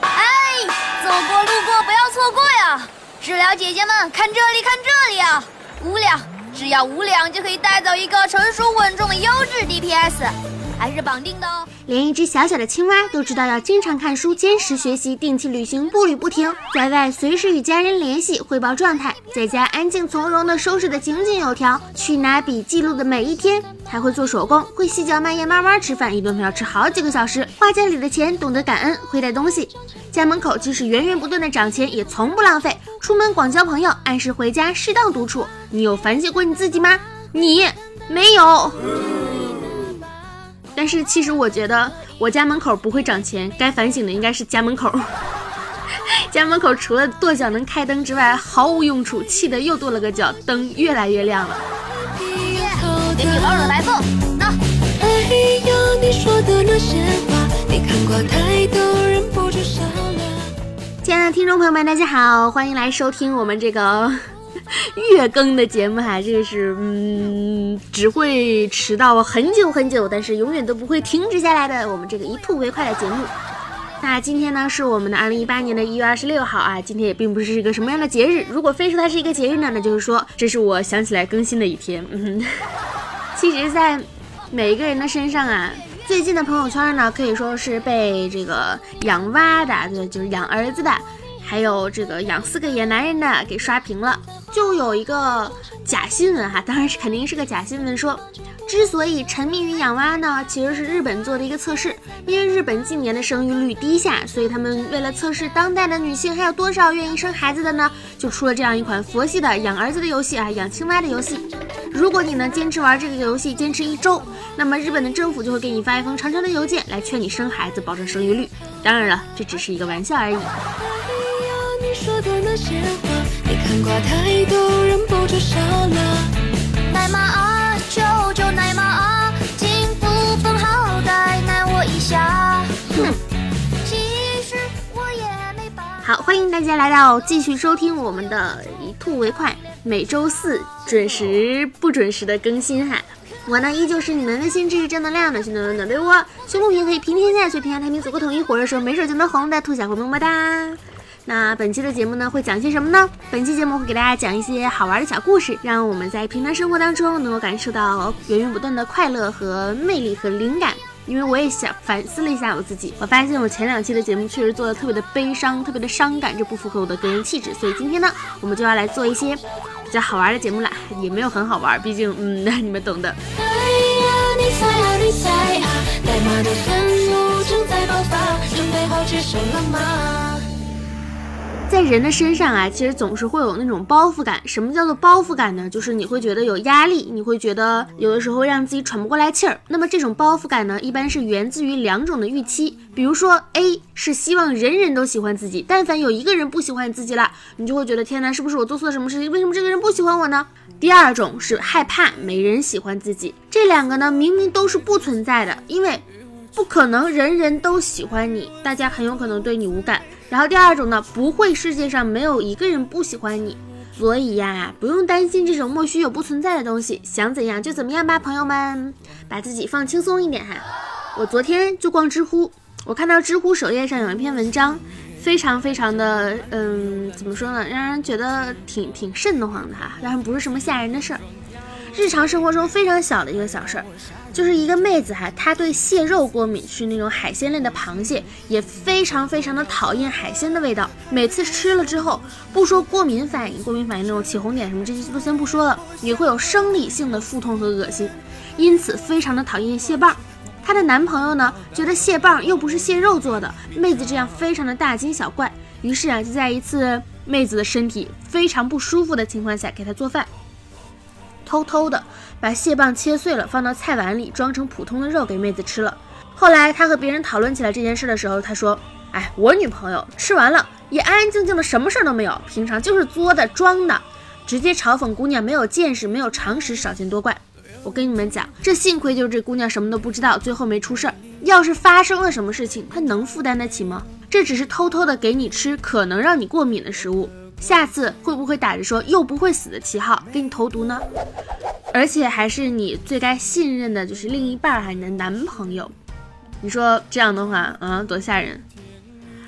哎，走过路过不要错过呀！治疗姐姐们，看这里，看这里啊！五两，只要五两就可以带走一个成熟稳重的优质 DPS，还是绑定的哦。连一只小小的青蛙都知道要经常看书、坚持学习、定期旅行、步履不停，在外随时与家人联系、汇报状态，在家安静从容的收拾的井井有条，去拿笔记录的每一天，还会做手工，会细嚼慢咽慢慢吃饭，一顿饭要吃好几个小时，花家里的钱懂得感恩，会带东西，家门口即使源源不断的涨钱，也从不浪费，出门广交朋友，按时回家，适当独处。你有反省过你自己吗？你没有。但是其实我觉得我家门口不会涨钱，该反省的应该是家门口。家门口除了跺脚能开灯之外，毫无用处，气得又跺了个脚，灯越来越亮了。给你老者来凤，那。亲爱的听众朋友们，大家好，欢迎来收听我们这个。月更的节目哈，这个是嗯，只会迟到很久很久，但是永远都不会停止下来的我们这个一吐为快的节目。那今天呢是我们的二零一八年的一月二十六号啊，今天也并不是一个什么样的节日。如果非说它是一个节日呢，那就是说这是我想起来更新的一天。嗯，其实，在每一个人的身上啊，最近的朋友圈呢，可以说是被这个养娃的，对，就是养儿子的。还有这个养四个野男人的给刷屏了，就有一个假新闻哈，当然是肯定是个假新闻，说之所以沉迷于养蛙呢，其实是日本做的一个测试，因为日本近年的生育率低下，所以他们为了测试当代的女性还有多少愿意生孩子的呢，就出了这样一款佛系的养儿子的游戏啊，养青蛙的游戏。如果你能坚持玩这个游戏坚持一周，那么日本的政府就会给你发一封长长的邮件来劝你生孩子，保证生育率。当然了，这只是一个玩笑而已。看过太多，忍不住笑了。奶妈啊，求求奶妈啊，请不分好歹奶我一下。哼，其实我也没办法。好，欢迎大家来到继续收听我们的以吐为快，每周四准时不准时的更新哈。我呢依旧是你们温馨治愈正能量的，新暖暖暖被窝，胸不平可以平天下，所以天下太平足够统一，火热时候没准就能红的兔小红么么哒。那本期的节目呢，会讲些什么呢？本期节目会给大家讲一些好玩的小故事，让我们在平常生活当中能够感受到源源不断的快乐和魅力和灵感。因为我也想反思了一下我自己，我发现我前两期的节目确实做的特别的悲伤，特别的伤感，这不符合我的个人气质。所以今天呢，我们就要来做一些比较好玩的节目了，也没有很好玩，毕竟嗯，你们懂的。在在人的身上啊，其实总是会有那种包袱感。什么叫做包袱感呢？就是你会觉得有压力，你会觉得有的时候让自己喘不过来气儿。那么这种包袱感呢，一般是源自于两种的预期。比如说，A 是希望人人都喜欢自己，但凡有一个人不喜欢自己了，你就会觉得天哪，是不是我做错了什么事情？为什么这个人不喜欢我呢？第二种是害怕没人喜欢自己。这两个呢，明明都是不存在的，因为不可能人人都喜欢你，大家很有可能对你无感。然后第二种呢，不会世界上没有一个人不喜欢你，所以呀，不用担心这种莫须有不存在的东西，想怎样就怎么样吧，朋友们，把自己放轻松一点哈。我昨天就逛知乎，我看到知乎首页上有一篇文章，非常非常的，嗯，怎么说呢，让人觉得挺挺瘆得慌的哈，但是不是什么吓人的事儿。日常生活中非常小的一个小事儿，就是一个妹子哈，她对蟹肉过敏，是那种海鲜类的螃蟹，也非常非常的讨厌海鲜的味道。每次吃了之后，不说过敏反应，过敏反应那种起红点什么这些都先不说了，也会有生理性的腹痛和恶心，因此非常的讨厌蟹棒。她的男朋友呢，觉得蟹棒又不是蟹肉做的，妹子这样非常的大惊小怪，于是啊，就在一次妹子的身体非常不舒服的情况下，给她做饭。偷偷的把蟹棒切碎了，放到菜碗里，装成普通的肉给妹子吃了。后来他和别人讨论起来这件事的时候，他说：“哎，我女朋友吃完了也安安静静的，什么事儿都没有，平常就是作的装的，直接嘲讽姑娘没有见识、没有常识，少见多怪。”我跟你们讲，这幸亏就是这姑娘什么都不知道，最后没出事儿。要是发生了什么事情，她能负担得起吗？这只是偷偷的给你吃可能让你过敏的食物。下次会不会打着说又不会死的旗号给你投毒呢？而且还是你最该信任的，就是另一半儿，你的男朋友。你说这样的话，嗯，多吓人！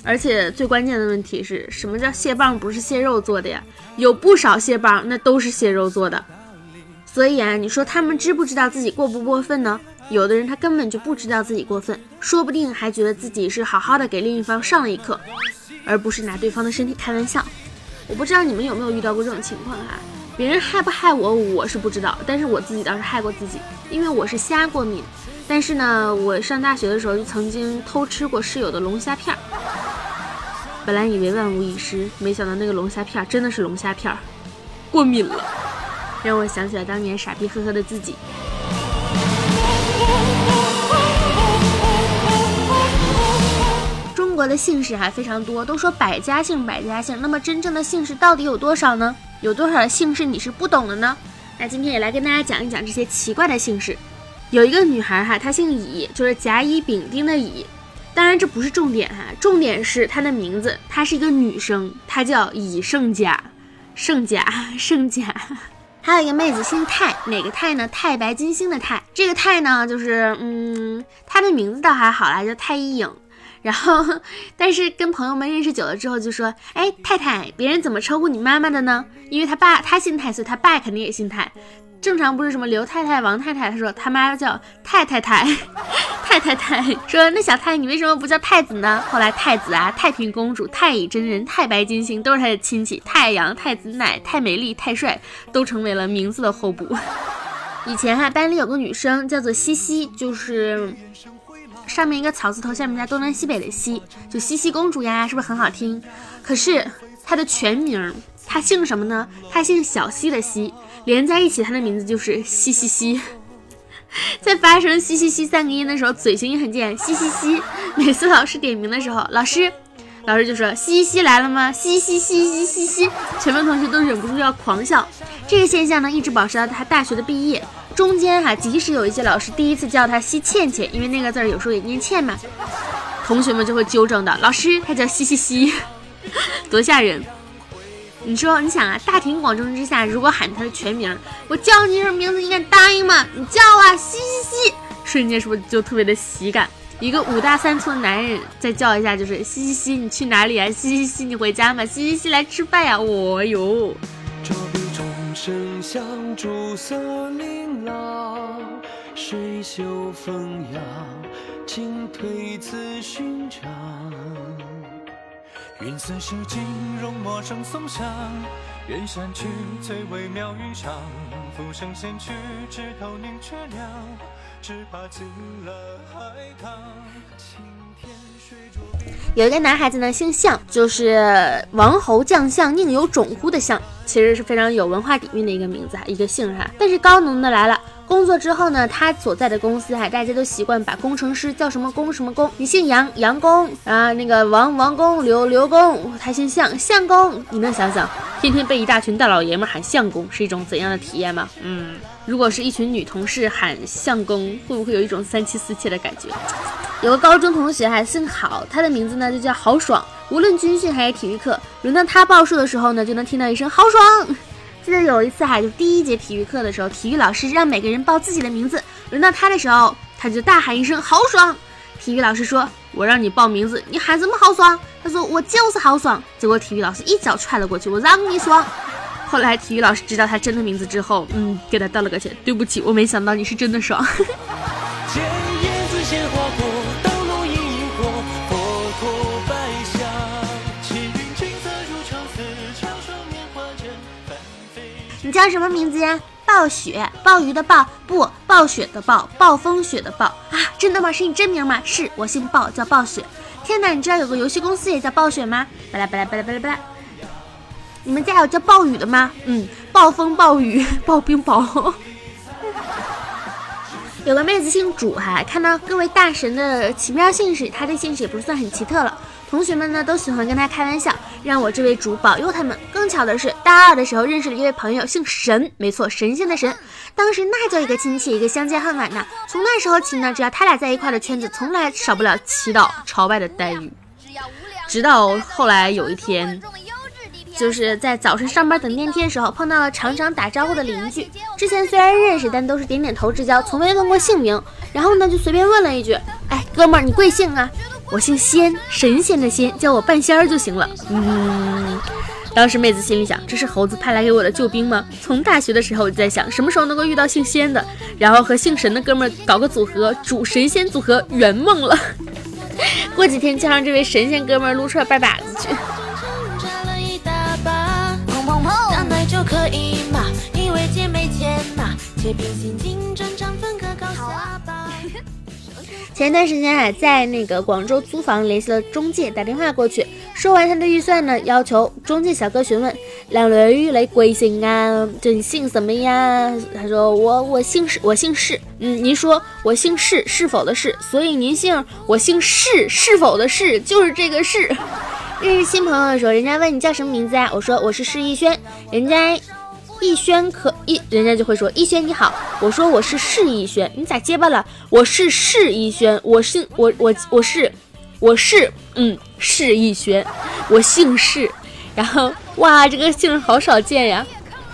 而且最关键的问题是什么叫蟹棒不是蟹肉做的呀？有不少蟹棒那都是蟹肉做的。所以啊，你说他们知不知道自己过不过分呢？有的人他根本就不知道自己过分，说不定还觉得自己是好好的给另一方上了一课，而不是拿对方的身体开玩笑。我不知道你们有没有遇到过这种情况哈？别人害不害我，我是不知道，但是我自己倒是害过自己，因为我是虾过敏。但是呢，我上大学的时候就曾经偷吃过室友的龙虾片儿。本来以为万无一失，没想到那个龙虾片儿真的是龙虾片儿，过敏了。让我想起了当年傻逼呵呵的自己。的姓氏还非常多，都说百家姓，百家姓。那么真正的姓氏到底有多少呢？有多少姓氏你是不懂的呢？那今天也来跟大家讲一讲这些奇怪的姓氏。有一个女孩哈，她姓乙，就是甲乙丙丁的乙。当然这不是重点哈，重点是她的名字，她是一个女生，她叫乙胜甲，胜甲，胜甲。还有一个妹子姓太，哪个太呢？太白金星的太。这个太呢，就是嗯，她的名字倒还好啦，叫太一影。然后，但是跟朋友们认识久了之后，就说，哎，太太，别人怎么称呼你妈妈的呢？因为他爸他姓太，所以他爸肯定也姓太。正常不是什么刘太太、王太太，他说他妈叫太太太，太太太。说那小太，你为什么不叫太子呢？后来太子啊、太平公主、太乙真人、太白金星都是他的亲戚，太阳、太子奶、太美丽、太帅，都成为了名字的候补。以前哈班里有个女生叫做西西，就是上面一个草字头，下面加东南西北的西，就西西公主呀，是不是很好听？可是她的全名，她姓什么呢？她姓小西的西。连在一起，她的名字就是西西西。在发声西西西三个音的时候，嘴型也很贱，西西西。每次老师点名的时候，老师，老师就说西西西来了吗？西西西西西西，全班同学都忍不住要狂笑。这个现象呢，一直保持到他大学的毕业。中间哈，即使有一些老师第一次叫他西倩倩，因为那个字儿有时候也念倩嘛，同学们就会纠正的，老师他叫西西西，多吓人。你说，你想啊，大庭广众之下，如果喊他的全名，我叫你什么名字，你敢答应吗？你叫啊，西西西，瞬间是不是就特别的喜感？一个五大三粗的男人再叫一下，就是西西西，你去哪里啊？西西西，你回家吗？西西西，来吃饭呀！哦哟。水袖风扬，进退自寻常。云似是金融陌上松香，远山去，翠微妙云上，浮生闲去，枝头凝却凉，只怕进了海棠。青天水竹有一个男孩子呢，姓项，就是王侯将相宁有种乎的项，其实是非常有文化底蕴的一个名字，一个姓哈。但是高能的来了。工作之后呢，他所在的公司哈，大家都习惯把工程师叫什么工什么工。你姓杨，杨工啊，那个王王工，刘刘工，他姓项，项工。你们想想，天天被一大群大老爷们喊相公是一种怎样的体验吗？嗯，如果是一群女同事喊相公，会不会有一种三妻四妾的感觉？有个高中同学还姓郝，他的名字呢就叫郝爽。无论军训还是体育课，轮到他报数的时候呢，就能听到一声郝爽。记得有一次哈，就第一节体育课的时候，体育老师让每个人报自己的名字。轮到他的时候，他就大喊一声“豪爽”。体育老师说：“我让你报名字，你喊什么豪爽？”他说：“我就是豪爽。”结果体育老师一脚踹了过去，我让你爽。后来体育老师知道他真的名字之后，嗯，给他道了个歉：“对不起，我没想到你是真的爽。”你叫什么名字呀？暴雪，暴雨的暴，不，暴雪的暴，暴风雪的暴啊！真的吗？是你真名吗？是我姓暴，叫暴雪。天哪，你知道有个游戏公司也叫暴雪吗？巴拉巴拉巴拉巴拉巴拉。你们家有叫暴雨的吗？嗯，暴风暴雨 暴冰雹。有个妹子姓主哈，看到各位大神的奇妙姓氏，她的姓氏也不算很奇特了。同学们呢都喜欢跟他开玩笑，让我这位主保佑他们。更巧的是，大二的时候认识了一位朋友，姓神，没错，神仙的神。当时那叫一个亲切，一个相见恨晚呐。从那时候起呢，只要他俩在一块的圈子，从来少不了祈祷朝拜的待遇。直到后来有一天，就是在早晨上班等电梯的时候，碰到了常常打招呼的邻居。之前虽然认识，但都是点点头之交，从未问过姓名。然后呢，就随便问了一句：“哎，哥们儿，你贵姓啊？”“我姓仙，神仙的仙，叫我半仙儿就行了。”嗯。当时妹子心里想：这是猴子派来给我的救兵吗？从大学的时候我就在想，什么时候能够遇到姓仙的，然后和姓神的哥们儿搞个组合，主神仙组合，圆梦了。过几天就让这位神仙哥们撸出来拜把子去。前一段时间啊，在那个广州租房，联系了中介，打电话过去，说完他的预算呢，要求中介小哥询问两女雷贵姓啊？这你姓什么呀？他说我我姓氏，我姓氏。嗯，您说我姓氏是否的氏？所以您姓我姓氏是否的氏就是这个氏。认识新朋友的时候，人家问你叫什么名字啊？我说我是释逸轩，人家。逸轩可逸，人家就会说逸轩你好。我说我是是逸轩，你咋结巴了？我是是逸轩，我姓我我我是我是嗯是逸轩，我姓释。然后哇，这个姓好少见呀。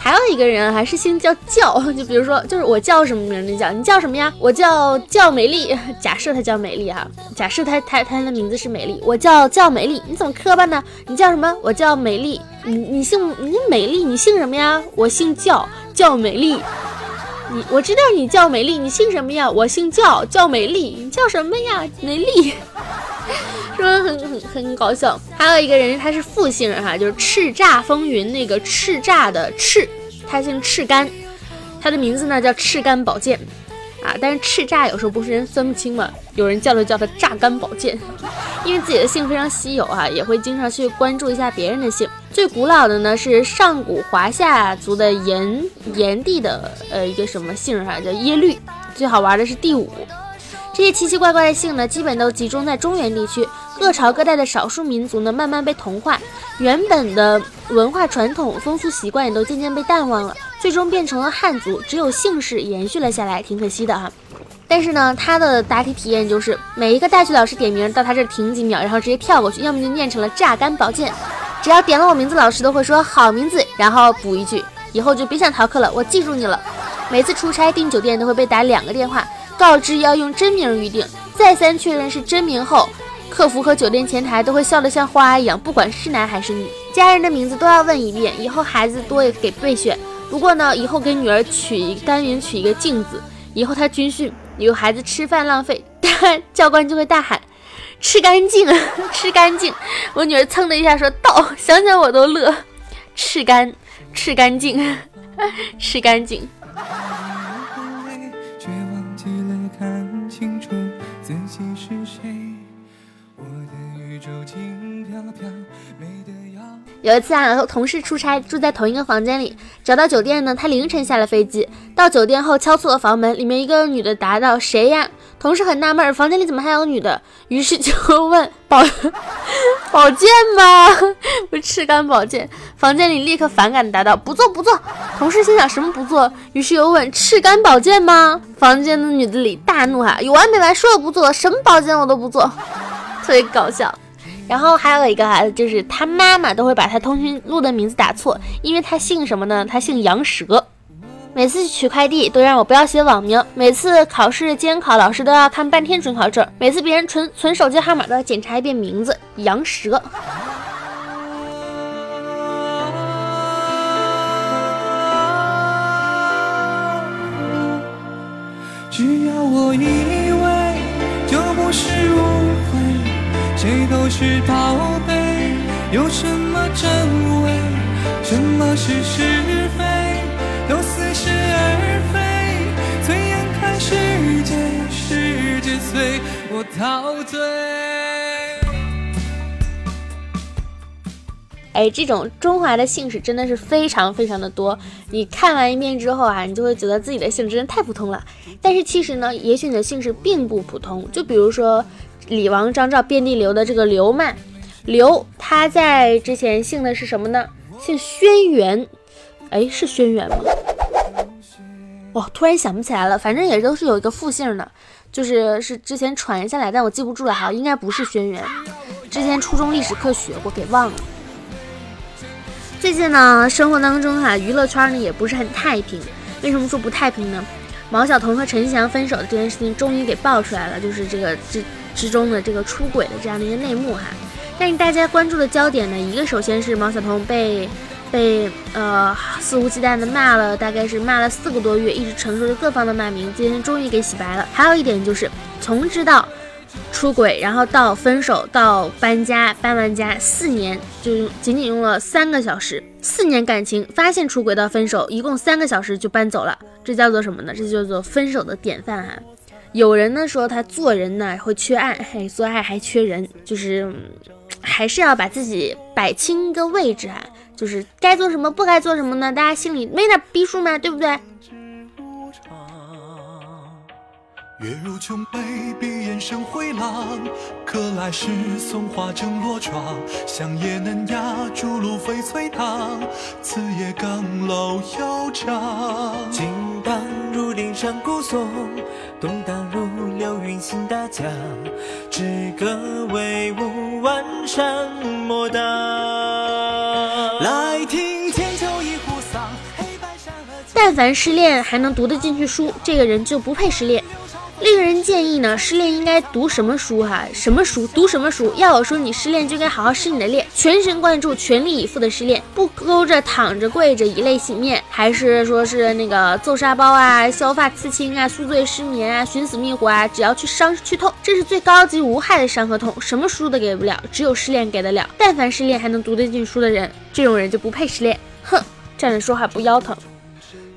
还有一个人还是姓叫叫，就比如说，就是我叫什么名字叫你叫什么呀？我叫叫美丽。假设他叫美丽哈，假设他他他的名字是美丽，我叫叫美丽。你怎么磕巴呢？你叫什么？我叫美丽。你你姓你美丽，你姓什么呀？我姓叫叫美丽。你我知道你叫美丽，你姓什么呀？我姓叫叫美丽。你叫什么呀？美丽，是不是很很很搞笑？还有一个人他是复姓哈，就是叱咤风云那个叱咤的叱，他姓赤干，他的名字呢叫赤干宝剑。啊，但是叱咤有时候不是人分不清嘛，有人叫就叫他榨干宝剑，因为自己的姓非常稀有啊，也会经常去关注一下别人的姓。最古老的呢是上古华夏族的炎炎帝的呃一个什么姓哈，叫耶律。最好玩的是第五，这些奇奇怪怪的姓呢，基本都集中在中原地区，各朝各代的少数民族呢慢慢被同化，原本的文化传统风俗习惯也都渐渐被淡忘了。最终变成了汉族，只有姓氏延续了下来，挺可惜的哈。但是呢，他的答题体验就是每一个大学老师点名到他这儿停几秒，然后直接跳过去，要么就念成了榨干宝剑。只要点了我名字，老师都会说好名字，然后补一句，以后就别想逃课了，我记住你了。每次出差订酒店都会被打两个电话，告知要用真名预定，再三确认是真名后，客服和酒店前台都会笑得像花一样，不管是男还是女，家人的名字都要问一遍，以后孩子多也给备选。不过呢，以后给女儿取一单元取一个镜子，以后她军训有孩子吃饭浪费，教官就会大喊吃干净，吃干净。我女儿蹭的一下说到，想想我都乐，吃干，吃干净，吃干净。有一次啊，和同事出差住在同一个房间里，找到酒店呢，他凌晨下了飞机，到酒店后敲错了房门，里面一个女的答道：“谁呀？”同事很纳闷，房间里怎么还有女的？于是就问：“宝宝剑吗？不赤干宝剑。”房间里立刻反感的答道：“不做不做。”同事心想什么不做？于是又问：“赤干宝剑吗？”房间的女的里大怒哈，有完没完？说了不做，什么宝剑我都不做，特别搞笑。然后还有一个孩子，就是他妈妈都会把他通讯录的名字打错，因为他姓什么呢？他姓杨蛇。每次取快递都让我不要写网名，每次考试监考老师都要看半天准考证，每次别人存存手机号码都要检查一遍名字。杨蛇。只要我以为，就不是我。是宝贝，有什么真伪，什么是是非，都似是而非。醉眼看世界，世界随我陶醉。哎，这种中华的姓氏真的是非常非常的多。你看完一遍之后啊，你就会觉得自己的姓真的太普通了。但是其实呢，也许你的姓氏并不普通。就比如说。李王张赵遍地流的这个刘曼，刘他在之前姓的是什么呢？姓轩辕，哎，是轩辕吗？哦，突然想不起来了，反正也都是有一个复姓的，就是是之前传下来，但我记不住了哈，应该不是轩辕。之前初中历史课学过，给忘了。最近呢，生活当中哈，娱乐圈呢也不是很太平。为什么说不太平呢？毛晓彤和陈翔分手的这件事情终于给爆出来了，就是这个这之中的这个出轨的这样的一个内幕哈。但是大家关注的焦点呢，一个首先是毛晓彤被被呃肆无忌惮的骂了，大概是骂了四个多月，一直承受着各方的骂名，今天终于给洗白了。还有一点就是从知道。出轨，然后到分手，到搬家，搬完家四年，就仅仅用了三个小时。四年感情，发现出轨到分手，一共三个小时就搬走了。这叫做什么呢？这叫做分手的典范哈。有人呢说他做人呢会缺爱，嘿，做爱还缺人，就是还是要把自己摆清一个位置啊，就是该做什么，不该做什么呢？大家心里没点逼数吗？对不对？月如琼悲，闭眼生回廊。可来时松花正落窗，香叶嫩芽，竹露翡翠堂。此夜更楼悠长。金榜如林上古松，东当如流云行大江。知歌为舞万山莫挡。来听千秋一壶丧。但凡失恋还能读得进去书，这个人就不配失恋。建议呢，失恋应该读什么书哈？什么书？读什么书？要我说，你失恋就该好好失你的恋，全神贯注、全力以赴的失恋，不勾着、躺着、跪着，以泪洗面，还是说是那个揍沙包啊、削发刺青啊、宿醉失眠啊、寻死觅活啊？只要去伤去痛，这是最高级无害的伤和痛，什么书都给不了，只有失恋给得了。但凡失恋还能读得进书的人，这种人就不配失恋。哼，站着说话不腰疼。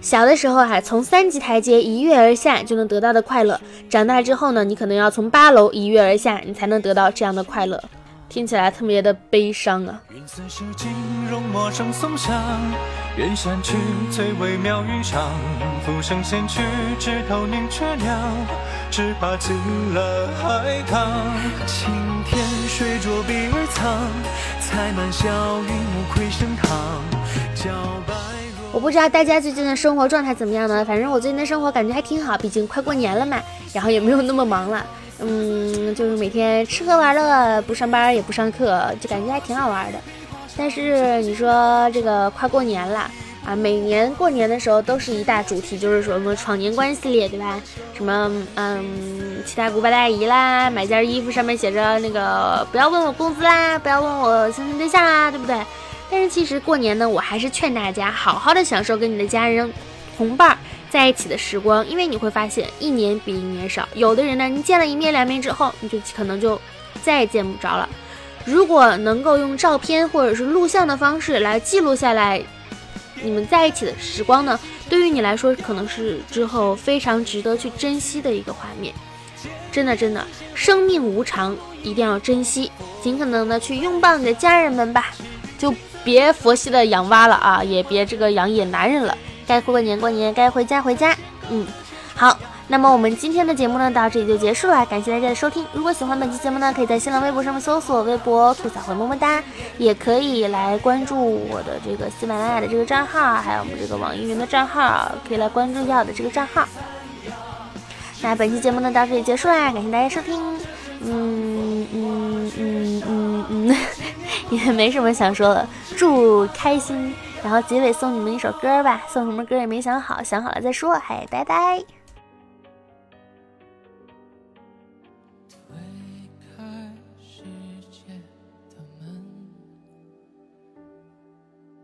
小的时候啊，从三级台阶一跃而下就能得到的快乐；长大之后呢，你可能要从八楼一跃而下，你才能得到这样的快乐。听起来特别的悲伤啊。云散时金容陌生松香远山去最微渺云上浮生仙去枝头凝却凉只怕进了海棠青天水浊碧而苍采满小云无愧盛唐皎白我不知道大家最近的生活状态怎么样呢？反正我最近的生活感觉还挺好，毕竟快过年了嘛，然后也没有那么忙了，嗯，就是每天吃喝玩乐，不上班也不上课，就感觉还挺好玩的。但是你说这个快过年了啊，每年过年的时候都是一大主题，就是说什么闯年关系列，对吧？什么嗯，七大姑八大姨啦，买件衣服上面写着那个不要问我工资啦，不要问我相亲对象啦，对不对？但是其实过年呢，我还是劝大家好好的享受跟你的家人、同伴在一起的时光，因为你会发现一年比一年少。有的人呢，你见了一面两面之后，你就可能就再也见不着了。如果能够用照片或者是录像的方式来记录下来你们在一起的时光呢，对于你来说可能是之后非常值得去珍惜的一个画面。真的，真的，生命无常，一定要珍惜，尽可能的去拥抱你的家人们吧，就。别佛系的养娃了啊，也别这个养野男人了，该过年过年，该回家回家。嗯，好，那么我们今天的节目呢，到这里就结束了，感谢大家的收听。如果喜欢本期节目呢，可以在新浪微博上面搜索微博吐槽会么么哒，也可以来关注我的这个喜马拉雅的这个账号，还有我们这个网易云的账号，可以来关注一下我的这个账号。那本期节目呢，到这里结束啦，感谢大家收听。嗯嗯嗯嗯嗯。也没什么想说的，祝开心。然后结尾送你们一首歌吧，送什么歌也没想好，想好了再说。嗨，拜拜。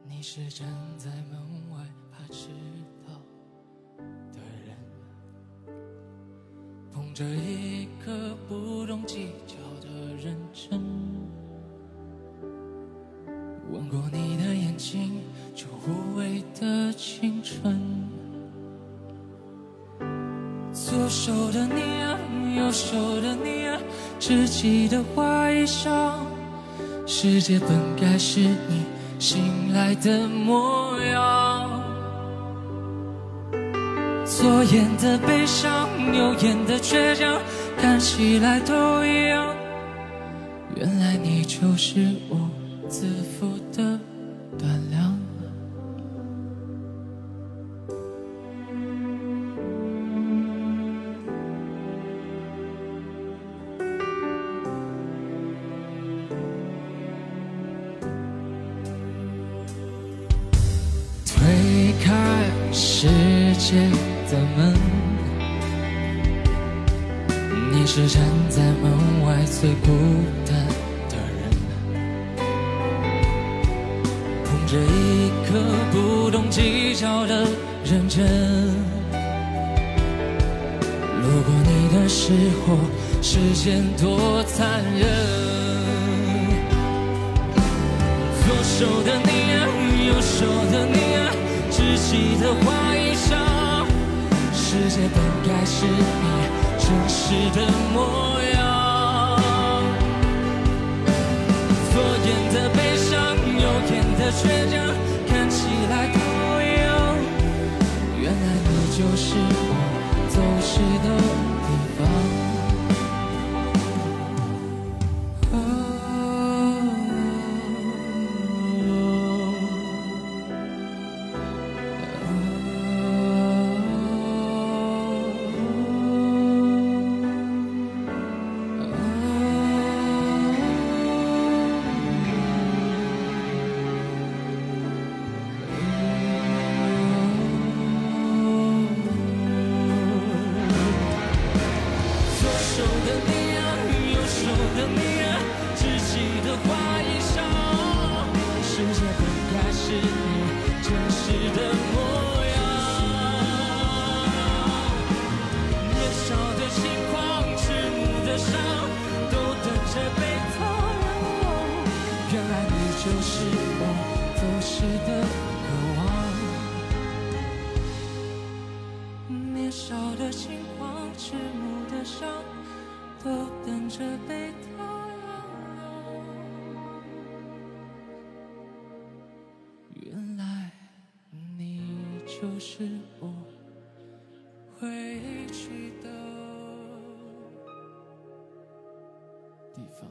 你是站在门外怕迟到的人，捧着一不懂计较的认真。吻过你的眼睛，就无畏的青春。左手的你啊，右手的你啊，知己的花衣裳。世界本该是你醒来的模样。左眼的悲伤，右眼的倔强，看起来都一样。原来你就是我。自负的断粮。认真，路过你的时候，时间多残忍。左手的你啊，右手的你啊，稚气的花衣裳，世界本该是你真实的模样。左眼的悲伤，右眼的倔强，看起来。原来你就是我走失的都是我走失的渴望，年少的轻狂，迟暮的伤，都等着被他原谅。原来你就是我回去的地方。